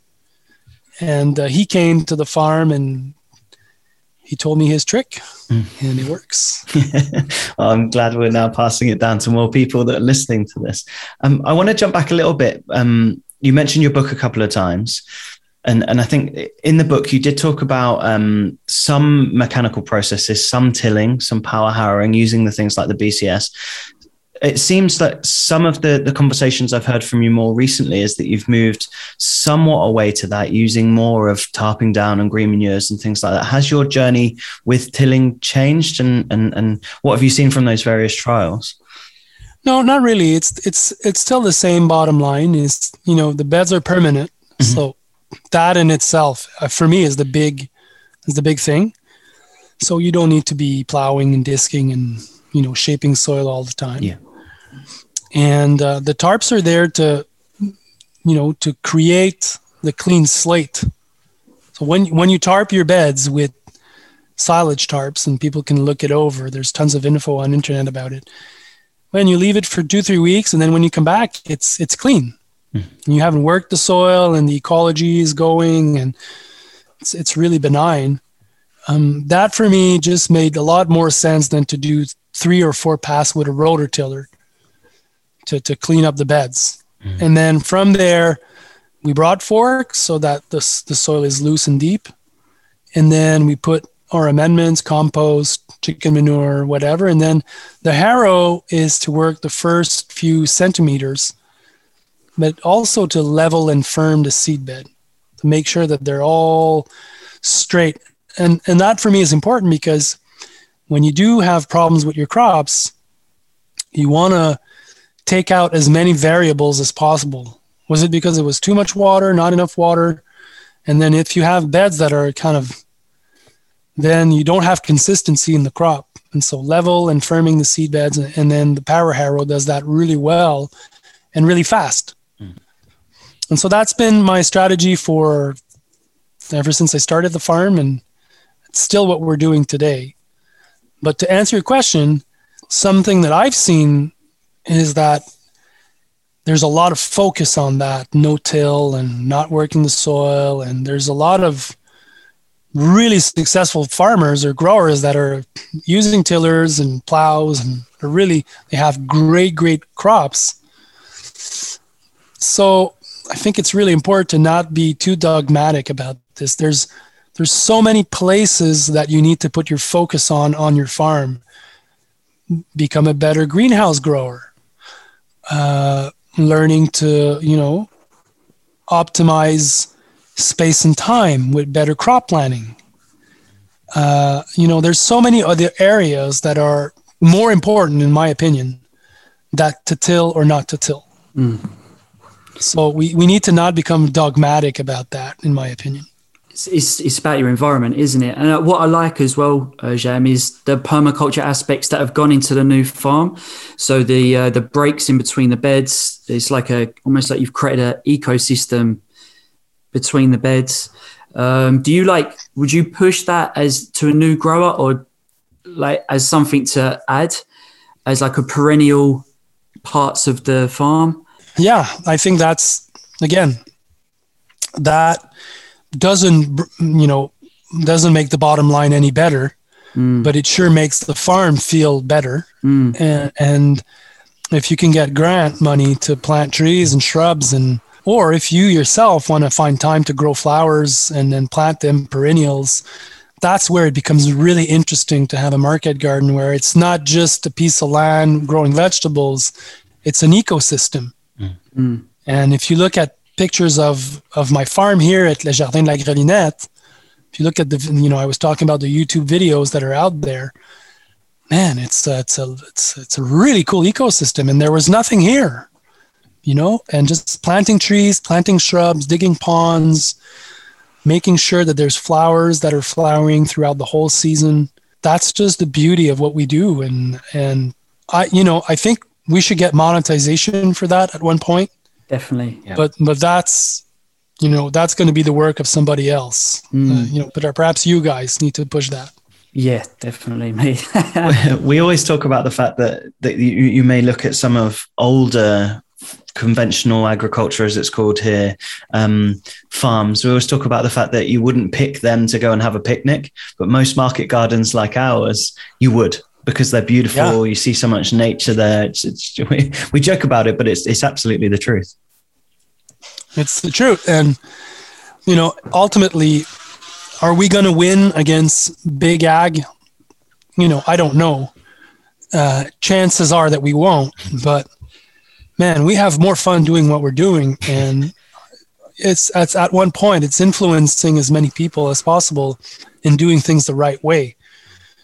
C: And uh, he came to the farm and he told me his trick mm. and it works.
A: I'm glad we're now passing it down to more people that are listening to this. Um, I want to jump back a little bit. Um, you mentioned your book a couple of times. And, and I think in the book, you did talk about um, some mechanical processes, some tilling, some power harrowing using the things like the BCS it seems that some of the, the conversations I've heard from you more recently is that you've moved somewhat away to that, using more of tarping down and green manures and things like that. Has your journey with tilling changed, and and and what have you seen from those various trials?
C: No, not really. It's it's it's still the same bottom line. Is you know the beds are permanent, mm-hmm. so that in itself, uh, for me, is the big is the big thing. So you don't need to be plowing and disking and you know shaping soil all the time.
A: Yeah
C: and uh, the tarps are there to you know to create the clean slate. So when when you tarp your beds with silage tarps and people can look it over there's tons of info on internet about it. When you leave it for two three weeks and then when you come back it's it's clean. Mm. you haven't worked the soil and the ecology is going and it's, it's really benign. Um, that for me just made a lot more sense than to do three or four pass with a rototiller to, to clean up the beds. Mm-hmm. And then from there, we brought forks so that the, the soil is loose and deep. And then we put our amendments, compost, chicken manure, whatever. And then the harrow is to work the first few centimeters, but also to level and firm the seed bed to make sure that they're all straight. And, and that for me is important because when you do have problems with your crops, you want to take out as many variables as possible. Was it because it was too much water, not enough water? And then if you have beds that are kind of, then you don't have consistency in the crop. And so level and firming the seed beds, and then the power harrow does that really well and really fast. Mm. And so that's been my strategy for ever since I started the farm, and it's still what we're doing today. But to answer your question, something that I've seen is that there's a lot of focus on that no till and not working the soil. And there's a lot of really successful farmers or growers that are using tillers and plows and really they have great great crops. So i think it's really important to not be too dogmatic about this. There's there's so many places that you need to put your focus on on your farm. Become a better greenhouse grower uh, learning to, you know, optimize space and time with better crop planning. Uh, you know, there's so many other areas that are more important, in my opinion, that to till or not to till. Mm. So we, we need to not become dogmatic about that, in my opinion
D: it's, it's, about your environment, isn't it? And uh, what I like as well, uh, JM, is the permaculture aspects that have gone into the new farm. So the uh, the breaks in between the beds, it's like a almost like you've created an ecosystem between the beds. Um, do you like? Would you push that as to a new grower, or like as something to add, as like a perennial parts of the farm.
C: Yeah, I think that's again that doesn't you know doesn't make the bottom line any better,
D: Mm.
C: but it sure makes the farm feel better.
D: Mm.
C: And, and if you can get grant money to plant trees and shrubs and or if you yourself want to find time to grow flowers and then plant them perennials that's where it becomes really interesting to have a market garden where it's not just a piece of land growing vegetables it's an ecosystem
D: Mm.
C: and if you look at pictures of of my farm here at Le Jardin de la Grelinette. If you look at the you know i was talking about the youtube videos that are out there. Man it's uh, it's a it's it's a really cool ecosystem and there was nothing here you know? And just planting trees planting shrubs digging ponds making sure that there's flowers that are flowering throughout the whole season. That's just the beauty of what we do and and i you know i think we should get monetization for that at one point
D: Definitely.
A: Yeah.
C: but but that's you know that's going to be the work of somebody else
D: Mm.
C: uh, you know but perhaps you guys need to push that
D: Yeah, definitely me.
A: we always talk about the fact that that you, you may look at some of older conventional agriculture as it's called here um, farms we always talk about the fact that you wouldn't pick them to go and have a picnic but most market gardens like ours you would because they're beautiful you see so much nature there it's, it's we, we joke about it but it's it's absolutely the truth
C: It's the truth. And, you know, ultimately, are we going to win against big ag? You know, I don't know. Uh, chances are that we won't. But, man, we have more fun doing what we're doing. And it's, it's at one point, it's influencing as many people as possible in doing things the right way.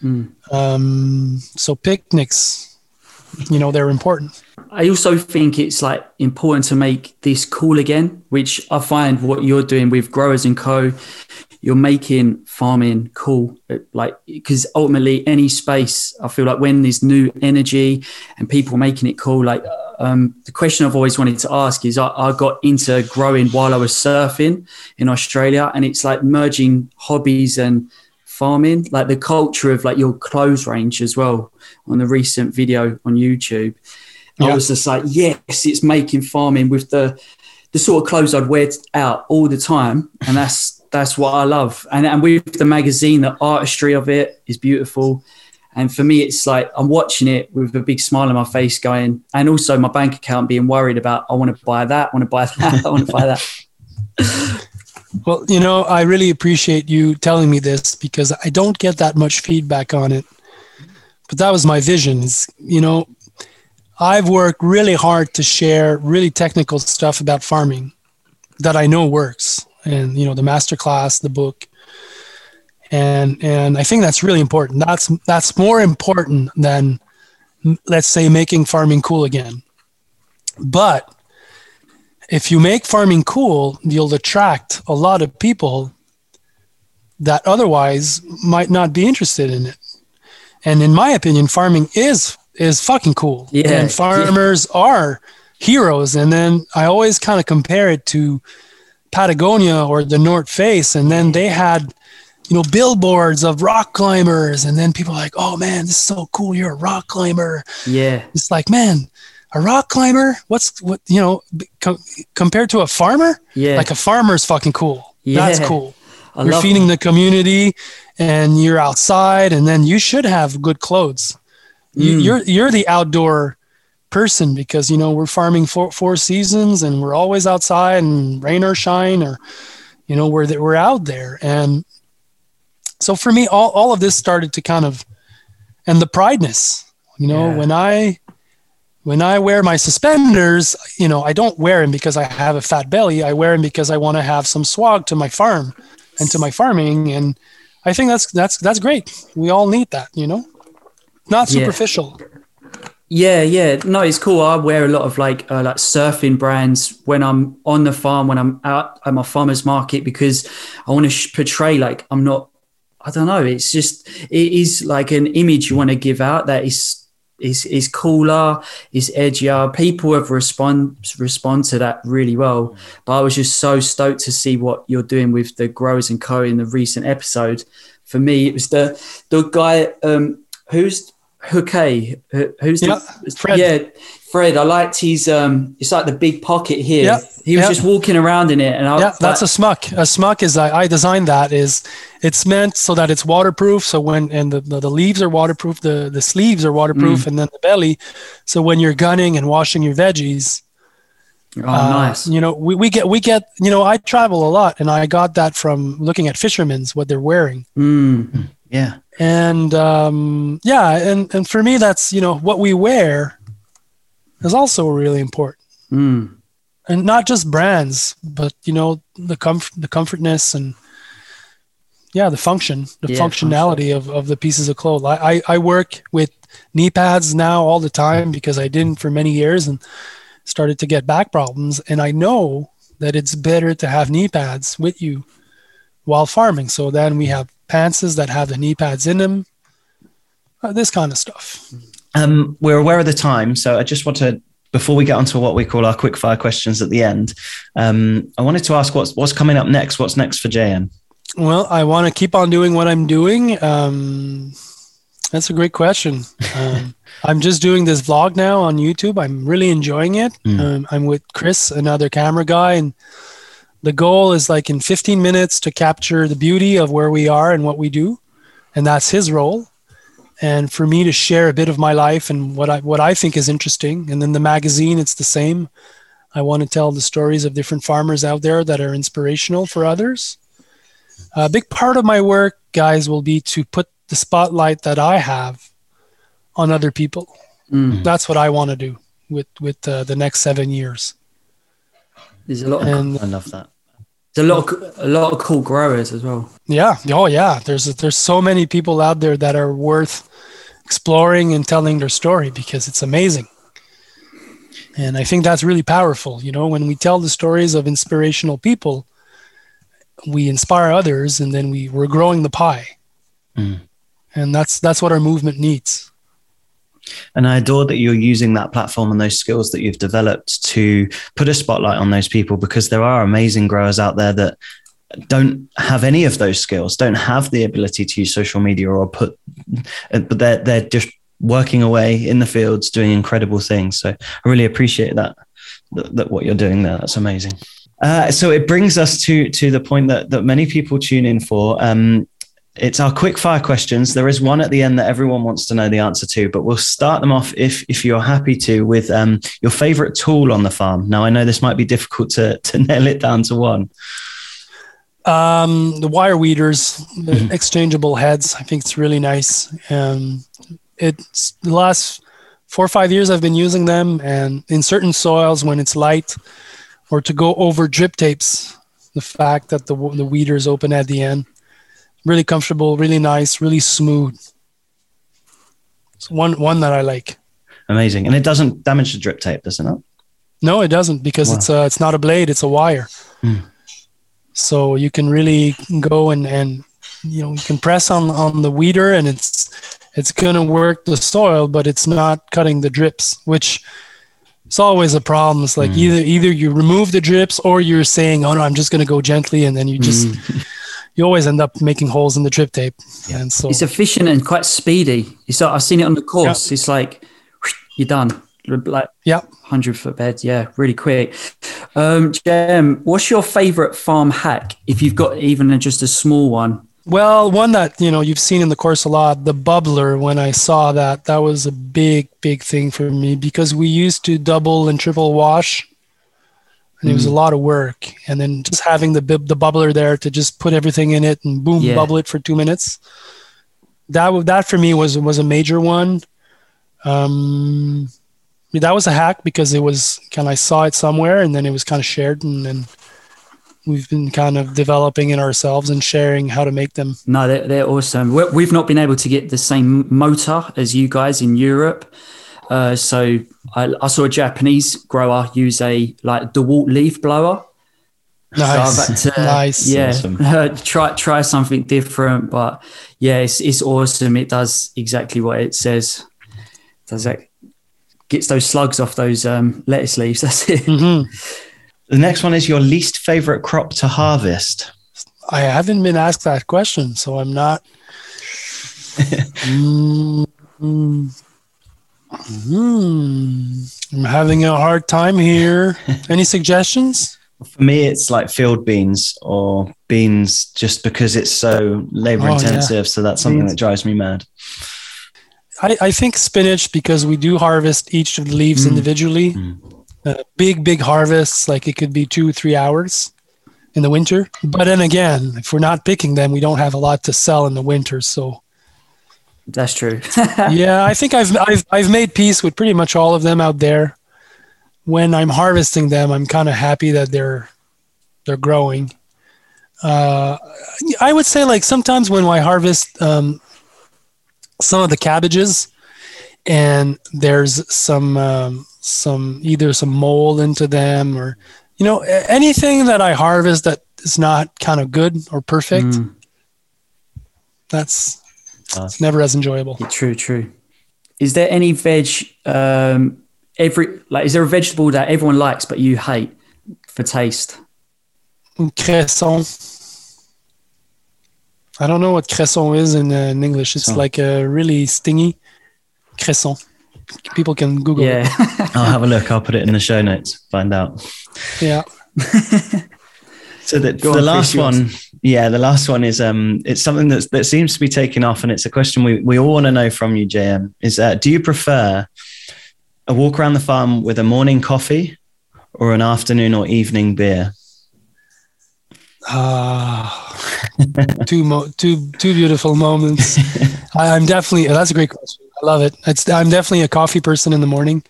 D: Mm.
C: Um, so, picnics, you know, they're important.
D: I also think it's like important to make this cool again, which I find what you're doing with Growers and Co. You're making farming cool, like because ultimately any space, I feel like when there's new energy and people making it cool, like um, the question I've always wanted to ask is I, I got into growing while I was surfing in Australia, and it's like merging hobbies and farming, like the culture of like your clothes range as well on the recent video on YouTube. I was just like, yes, it's making farming with the the sort of clothes I'd wear out all the time, and that's that's what I love. And and with the magazine, the artistry of it is beautiful. And for me, it's like I'm watching it with a big smile on my face, going, and also my bank account being worried about, I want to buy that, I want to buy that, I want to buy that.
C: Well, you know, I really appreciate you telling me this because I don't get that much feedback on it. But that was my vision. Is you know, I've worked really hard to share really technical stuff about farming that I know works, and you know, the master class, the book, and and I think that's really important. That's that's more important than let's say making farming cool again. But if you make farming cool, you'll attract a lot of people that otherwise might not be interested in it. And in my opinion, farming is is fucking cool.
D: Yeah,
C: and farmers are heroes. And then I always kind of compare it to Patagonia or the North Face, and then they had you know billboards of rock climbers, and then people are like, "Oh man, this is so cool! You're a rock climber."
D: Yeah,
C: It's like, man, a rock climber? What's what? You know, com- compared to a farmer,
D: yeah,
C: like a farmer's fucking cool.
D: yeah.
C: That's cool.
D: I
C: you're feeding the community, and you're outside, and then you should have good clothes. You,
D: Mm.
C: You're you're the outdoor person because you know we're farming four four seasons, and we're always outside, and rain or shine, or you know we're we're out there, and so for me, all all of this started to kind of, and the prideness. You know,
D: Yeah.
C: when I when I wear my suspenders, you know, I don't wear them because I have a fat belly. I wear them because I want to have some swag to my farm and to my farming. And I think that's that's that's great. We all need that, you know. Not
D: Yeah.
C: superficial.
D: Yeah, yeah. No, it's cool. I wear a lot of like uh, like surfing brands when I'm on the farm, when I'm out at my farmer's market, because I want to sh- portray like I'm not. I don't know. It's just it is like an image you want to give out that is is is cooler, is edgier. People have respond respond to that really well. But I was just so stoked to see what you're doing with the growers and co in the recent episode. For me, it was the the guy um, who's Hooké. Who- Who's
C: Yeah,
D: the
C: Fred.
D: Yeah, Fred. I liked his. Um, it's like the big pocket here.
C: Yeah,
D: He was
C: yeah.
D: just walking around in it, and I,
C: yeah, that's a smock. A smock is I, I designed that is it's meant so that it's waterproof. So when and the, the, the leaves are waterproof, the the sleeves are waterproof, and then the belly. So when you're gunning and washing your veggies,
D: oh,
C: uh,
D: nice.
C: You know, we, we get we get you know I travel a lot, and I got that from looking at fishermen's what they're wearing.
D: Mm.
A: Yeah.
C: and um, yeah and and for me that's you know what we wear is also really important
D: Mm.
C: and not just brands but you know the comfort the comfortness and yeah the function the
D: Yeah,
C: functionality of, of the pieces of clothes I, I i work with knee pads now all the time because i didn't for many years and started to get back problems. And i know that it's better to have knee pads with you while farming. So then we have pantses that have the knee pads in them. Uh, this kind of stuff.
A: Um, we're aware of the time, so I just want to, before we get onto what we call our quick fire questions at the end, um, I wanted to ask what's what's coming up next. What's next for JM?
C: Well, I want to keep on doing what I'm doing. Um, that's a great question. Um, I'm just doing this vlog now on YouTube. I'm really enjoying it.
A: Mm.
C: Um, I'm with Chris, another camera guy, and the goal is like in 15 minutes to capture the beauty of where we are and what we do, and that's his role. And for me to share a bit of my life and what I what I think is interesting. And then the magazine, it's the same. I want to tell the stories of different farmers out there that are inspirational for others. A big part of my work, guys, will be to put the spotlight that I have on other people.
D: Mm.
C: That's what I want to do with with uh, the next seven years.
D: There's a lot. Of,
C: And
A: I love that.
D: there's a lot. Of, a lot of cool growers as well.
C: yeah, oh yeah, there's there's so many people out there that are worth exploring and telling their story because it's amazing. And I think that's really powerful. You know, when we tell the stories of inspirational people, we inspire others, and then we we're growing the pie.
A: Mm.
C: And that's that's what our movement needs.
A: And I adore that you're using that platform and those skills that you've developed to put a spotlight on those people because there are amazing growers out there that don't have any of those skills, don't have the ability to use social media or put, but they're they're just working away in the fields doing incredible things. So I really appreciate that that, that what you're doing there. That's amazing. Uh, so it brings us to to the point that that many people tune in for. Um, it's our quick fire questions. There is one at the end that everyone wants to know the answer to, but we'll start them off if if you're happy to with um, your favorite tool on the farm. Now I know this might be difficult to to nail it down to one.
C: Um, the wire weeders, the exchangeable heads. I think it's really nice. Um, it's the last four or five years I've been using them, and in certain soils when it's light, or to go over drip tapes. The fact that the the weeder is open at the end, really comfortable, really nice, really smooth. It's one one that I like.
A: Amazing, and it doesn't damage the drip tape, does it not?
C: No, it doesn't because
A: Wow.
C: it's a, it's not a blade; it's a wire.
A: Hmm.
C: So you can really go and and you know you can press on on the weeder, and it's it's gonna work the soil, but it's not cutting the drips, which it's always a problem. It's like
A: Hmm.
C: either either you remove the drips or you're saying, "Oh no, I'm just gonna go gently," and then you just you always end up making holes in the drip tape.
A: Yeah.
C: And so
D: It's efficient and quite speedy. It's like, I've seen it on the course. It's like you're done. Like
C: yeah,
D: hundred foot bed. Yeah, really quick. Um, JM, what's your favorite farm hack? If you've got even just a small one.
C: Well, one that you know you've seen in the course a lot, the bubbler. When I saw that, that was a big, big thing for me because we used to double and triple wash, and it was a lot of work. And then just having the the bubbler there to just put everything in it and boom,
D: Yeah.
C: bubble it for two minutes. That that for me was was a major one. Um, that was a hack because it was kind of I saw it somewhere and then it was kind of shared and then we've been kind of developing it ourselves and sharing how to make them.
D: No, they're, they're awesome. we we've not been able to get the same motor as you guys in Europe. Uh, so I, I saw a Japanese grower use a like DeWalt leaf blower. So
C: Nice,
D: to,
C: nice.
D: Yeah,
A: Awesome.
D: try try something different, but yeah, it's it's awesome. It does exactly what it says. Does that gets those slugs off those um, lettuce leaves? That's it.
C: hmm
A: The next one is your least favorite crop to harvest.
C: I haven't been asked that question, so I'm not. Mm, mm. Hmm. I'm having a hard time here. Any suggestions?
A: For me, it's like field beans or beans just because it's so labor
C: Oh,
A: intensive. So that's something
C: Beans.
A: that drives me mad.
C: I, I think spinach because we do harvest each of the leaves
A: Mm.
C: individually.
A: Mm.
C: Uh, big, big harvests, like it could be two, three hours in the winter. But then again, if we're not picking them, we don't have a lot to sell in the winter. So
D: That's true.
C: yeah, I think I've, I've I've made peace with pretty much all of them out there. When I'm harvesting them, I'm kind of happy that they're they're growing. Uh, I would say like sometimes when I harvest um, some of the cabbages, and there's some um, some either some mold into them or you know anything that I harvest that is not kind of good or perfect.
D: Mm,
C: That's
A: Uh,
C: it's never as enjoyable.
D: yeah, true, true. Is there any veg? Um, every like, is there a vegetable that everyone likes but you hate for taste?
C: Cresson. I don't know what cresson is in, uh, in English. It's
A: So-
C: like a really stingy cresson. People can Google it.
D: Yeah,
A: I'll have a look. I'll put it in the show notes. Find out.
C: Yeah.
A: So the, the
D: on,
A: last
D: Chris, yours.
A: one, yeah, the last one is um, it's something that's, that seems to be taking off, and it's a question we, we all want to know from you, JM. Is uh, do you prefer a walk around the farm with a morning coffee or an afternoon or evening beer?
C: Ah, two mo- two two beautiful moments. I, I'm definitely that's a great question. I love it. It's I'm definitely a coffee person in the morning.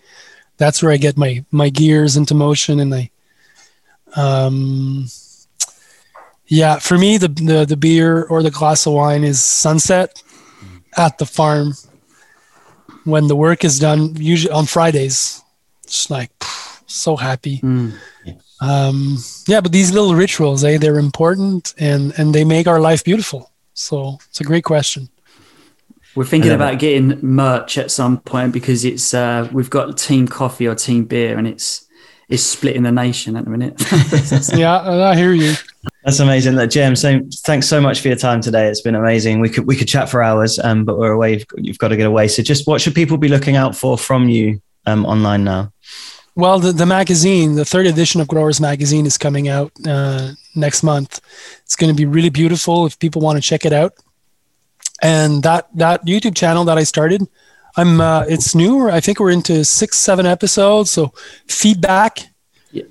C: That's where I get my my gears into motion, and I, um, yeah, for me the the the beer or the glass of wine is sunset at the farm when the work is done. Usually on Fridays, just like so happy
D: Mm.
C: um, yeah but these little rituals eh, they're important and and they make our life beautiful so it's a great question
D: we're thinking
A: I love
D: about getting merch at some point because it's uh, we've got team coffee or team beer, and it's it's splitting the nation at the minute.
C: yeah i hear you
A: That's amazing. That JM, so thanks so much for your time today. It's been amazing. We could we could chat for hours, um, but we're away. You've got, you've got to get away. So, just what should people be looking out for from you um, online now?
C: well the, the magazine the third edition of growers magazine is coming out uh, next month it's going to be really beautiful if people want to check it out and that that youtube channel that i started i'm uh, it's new i think we're into six seven episodes so feedback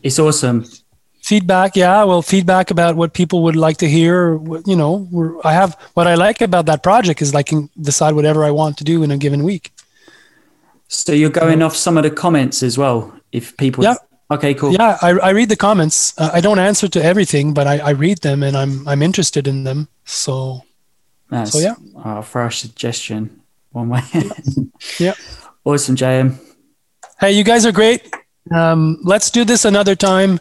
D: it's awesome.
C: feedback yeah well feedback about what people would like to hear you know we're, i have what i like about that project is i can decide whatever i want to do in a given week
D: So you're going off some of the comments as well. If people,
C: Yeah.
D: okay, cool.
C: yeah i, I read the comments uh, i don't answer to everything but I, I read them and i'm i'm interested in them so
D: That's,
C: So, yeah.
D: I'll throw suggestion one way.
C: Yeah.
D: Awesome, JM.
C: hey you guys are great um, let's do this another time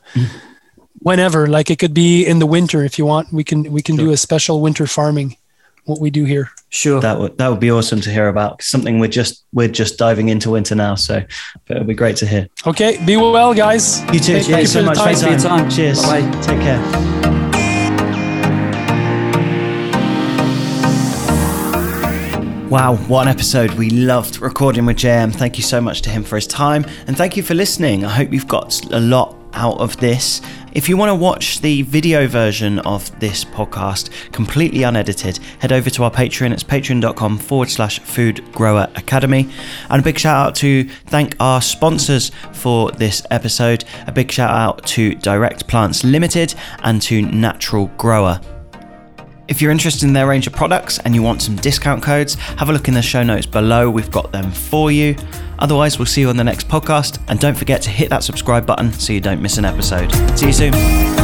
C: whenever like it could be in the winter if you want we can we can do a special winter farming what we do here
D: Sure.
A: That would that would be awesome to hear about. Something we're just we're just diving into winter now, so it'll be great to hear.
C: okay be well guys
A: You too.
C: Thank you
A: Thanks
C: for
A: so much
C: time.
A: for your
D: Thanks for your
A: time.
D: time.
A: Cheers.
D: Bye-bye.
A: Take care. Wow, what an episode. We loved recording with JM. Thank you so much to him for his time and thank you for listening. I hope you've got a lot out of this. If you want to watch the video version of this podcast completely unedited, head over to our Patreon. It's patreon.com forward slash food grower academy. And a big shout out to thank our sponsors for this episode. A big shout out to Direct Plants Limited and to Natural Grower. If you're interested in their range of products and you want some discount codes, have a look in the show notes below. We've got them for you. Otherwise, we'll see you on the next podcast. And don't forget to hit that subscribe button so you don't miss an episode. See you soon.